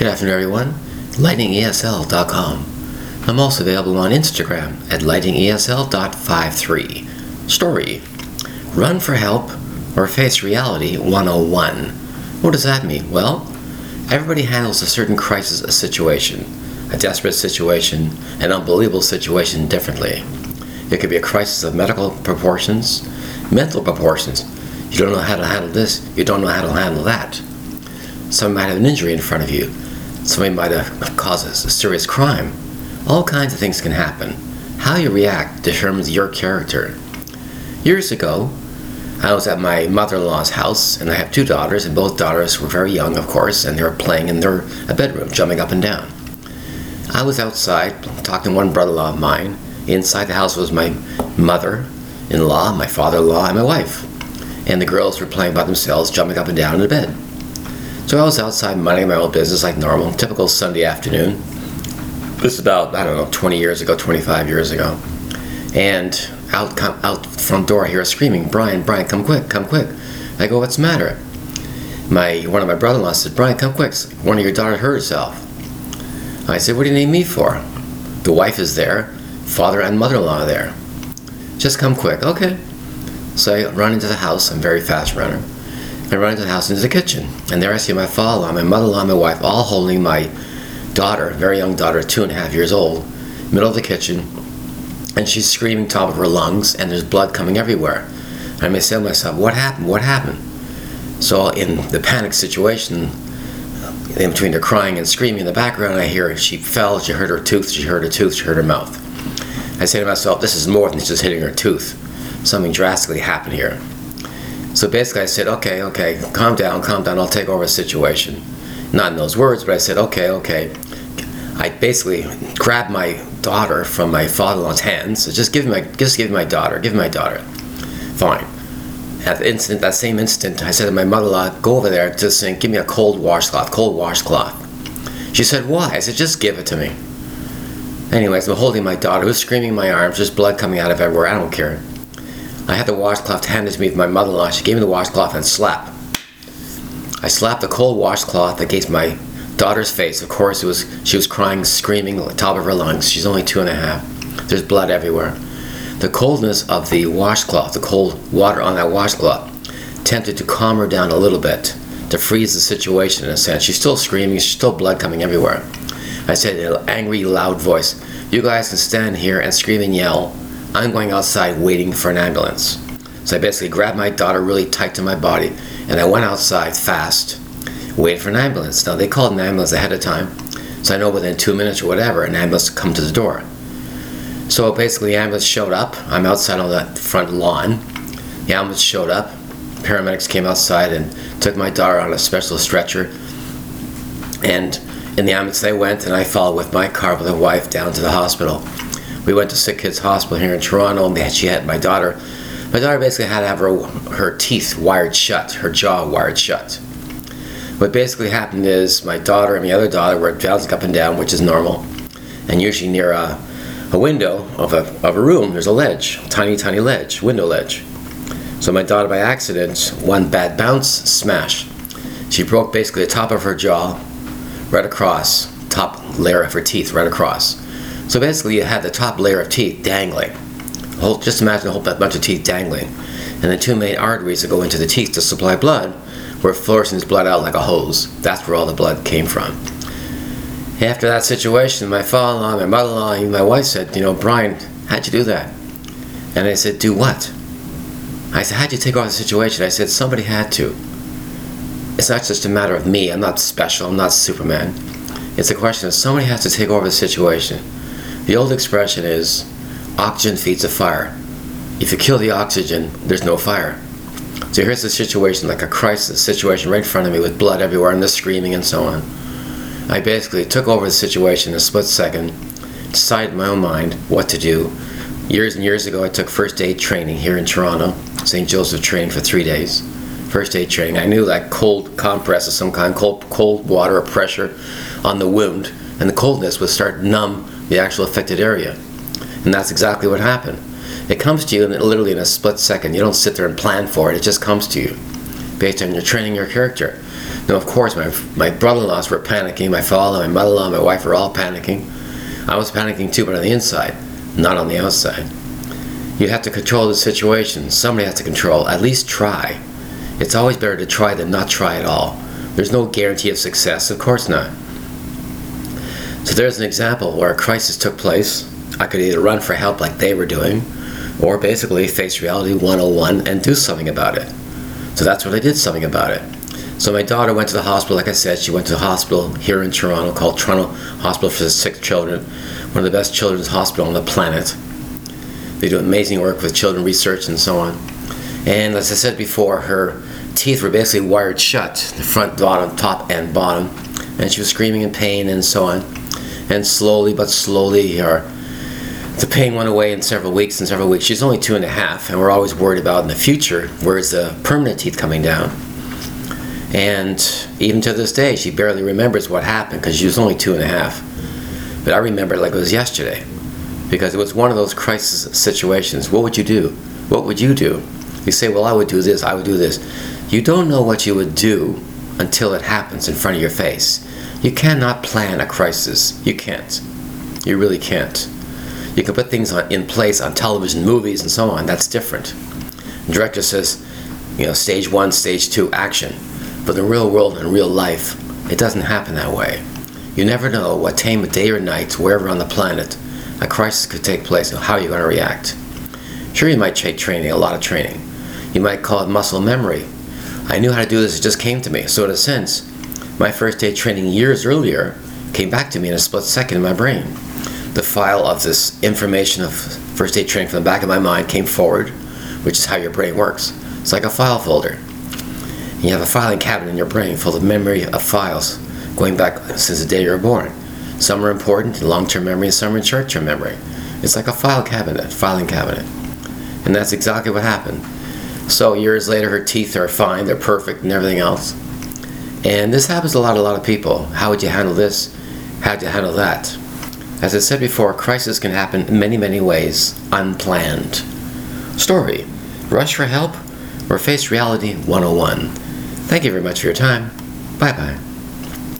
Good afternoon, everyone. LightningESL.com. I'm also available on Instagram at lightningesl.53. Story Run for help or face reality 101. What does that mean? Well, everybody handles a certain crisis a situation, a desperate situation, an unbelievable situation differently. It could be a crisis of medical proportions, mental proportions. You don't know how to handle this, you don't know how to handle that. Somebody might have an injury in front of you. Somebody might have caused a serious crime. All kinds of things can happen. How you react determines your character. Years ago, I was at my mother in law's house, and I have two daughters, and both daughters were very young, of course, and they were playing in their bedroom, jumping up and down. I was outside talking to one brother in law of mine. Inside the house was my mother in law, my father in law, and my wife. And the girls were playing by themselves, jumping up and down in the bed. So I was outside minding my own business like normal, typical Sunday afternoon. This is about, I don't know, 20 years ago, 25 years ago. And out, come, out front door, I hear a screaming, Brian, Brian, come quick, come quick. I go, what's the matter? My, one of my brother-in-law said, Brian, come quick, one of your daughters hurt herself. I said, what do you need me for? The wife is there, father and mother-in-law are there. Just come quick, okay. So I run into the house, I'm very fast runner. I run into the house into the kitchen, and there I see my father-in-law, my mother-in-law, my wife, all holding my daughter, very young daughter, two and a half years old, middle of the kitchen, and she's screaming top of her lungs, and there's blood coming everywhere. And I may say to myself, "What happened? What happened?" So in the panic situation, in between the crying and screaming in the background, I hear she fell, she hurt her tooth, she hurt her tooth, she hurt her mouth. I say to myself, "This is more than just hitting her tooth. Something drastically happened here." So basically, I said, okay, okay, calm down, calm down, I'll take over the situation. Not in those words, but I said, okay, okay. I basically grabbed my daughter from my father-in-law's hands. So just give me my, just give me my daughter, give my daughter. Fine. At the instant, that same instant, I said to my mother-in-law, go over there to the sink, give me a cold washcloth, cold washcloth. She said, why? I said, just give it to me. Anyways, I'm holding my daughter, who's screaming in my arms, there's blood coming out of everywhere. I don't care. I had the washcloth handed to me with my mother-in-law. She gave me the washcloth and slap. I slapped the cold washcloth against my daughter's face. Of course, it was she was crying, screaming at the top of her lungs. She's only two and a half. There's blood everywhere. The coldness of the washcloth, the cold water on that washcloth, tempted to calm her down a little bit, to freeze the situation in a sense. She's still screaming. She's still blood coming everywhere. I said in an angry, loud voice, "You guys can stand here and scream and yell." I'm going outside waiting for an ambulance. So I basically grabbed my daughter really tight to my body and I went outside fast, waiting for an ambulance. Now they called an ambulance ahead of time, so I know within two minutes or whatever an ambulance come to the door. So basically the ambulance showed up. I'm outside on the front lawn. The ambulance showed up. Paramedics came outside and took my daughter on a special stretcher. And in the ambulance they went and I followed with my car with the wife down to the hospital we went to Sick Kids Hospital here in Toronto, and she had my daughter. My daughter basically had to have her, her teeth wired shut, her jaw wired shut. What basically happened is my daughter and my other daughter were bouncing up and down, which is normal. And usually near a, a window of a, of a room, there's a ledge, tiny, tiny ledge, window ledge. So my daughter, by accident, one bad bounce, smash. She broke basically the top of her jaw, right across, top layer of her teeth, right across. So basically, you had the top layer of teeth dangling. Whole, just imagine a whole bunch of teeth dangling. And the two main arteries that go into the teeth to supply blood were this blood out like a hose. That's where all the blood came from. After that situation, my father-in-law, my mother-in-law, and my wife said, you know, Brian, how'd you do that? And I said, do what? I said, how'd you take over the situation? I said, somebody had to. It's not just a matter of me. I'm not special. I'm not Superman. It's a question of somebody has to take over the situation. The old expression is oxygen feeds a fire. If you kill the oxygen, there's no fire. So here's the situation, like a crisis situation right in front of me with blood everywhere and the screaming and so on. I basically took over the situation in a split second, decided in my own mind what to do. Years and years ago, I took first aid training here in Toronto, St. Joseph training for three days. First aid training. I knew that cold compress of some kind, cold, cold water or pressure on the wound, and the coldness would start numb the actual affected area. And that's exactly what happened. It comes to you in, literally in a split second. You don't sit there and plan for it, it just comes to you based on your training your character. Now, of course, my, my brother-in-laws were panicking. My father, my mother-in-law, my wife were all panicking. I was panicking too, but on the inside, not on the outside. You have to control the situation. Somebody has to control. At least try. It's always better to try than not try at all. There's no guarantee of success. Of course not. So there's an example where a crisis took place. I could either run for help like they were doing, or basically face reality 101 and do something about it. So that's what I did something about it. So my daughter went to the hospital, like I said, she went to the hospital here in Toronto called Toronto Hospital for Sick Children, one of the best children's hospitals on the planet. They do amazing work with children research and so on. And as I said before, her teeth were basically wired shut, the front, bottom, top, and bottom. And she was screaming in pain and so on. And slowly but slowly, her the pain went away in several weeks. In several weeks, she's only two and a half, and we're always worried about in the future where's the permanent teeth coming down. And even to this day, she barely remembers what happened because she was only two and a half. But I remember it like it was yesterday because it was one of those crisis situations. What would you do? What would you do? You say, Well, I would do this, I would do this. You don't know what you would do until it happens in front of your face. You cannot plan a crisis. You can't. You really can't. You can put things on, in place on television, movies, and so on. That's different. The director says, you know, stage one, stage two, action. But in the real world, in real life, it doesn't happen that way. You never know what time of day or night, wherever on the planet, a crisis could take place and how you're going to react. Sure, you might take training, a lot of training. You might call it muscle memory. I knew how to do this, it just came to me. So, in a sense, my first aid training years earlier came back to me in a split second in my brain. The file of this information of first aid training from the back of my mind came forward, which is how your brain works. It's like a file folder. You have a filing cabinet in your brain full of memory of files going back since the day you were born. Some are important in long-term memory and some are in short-term memory. It's like a file cabinet, filing cabinet. And that's exactly what happened. So years later, her teeth are fine, they're perfect, and everything else. And this happens a lot, a lot of people. How would you handle this? How would you handle that? As I said before, crisis can happen in many, many ways, unplanned. Story Rush for help or face reality 101. Thank you very much for your time. Bye bye.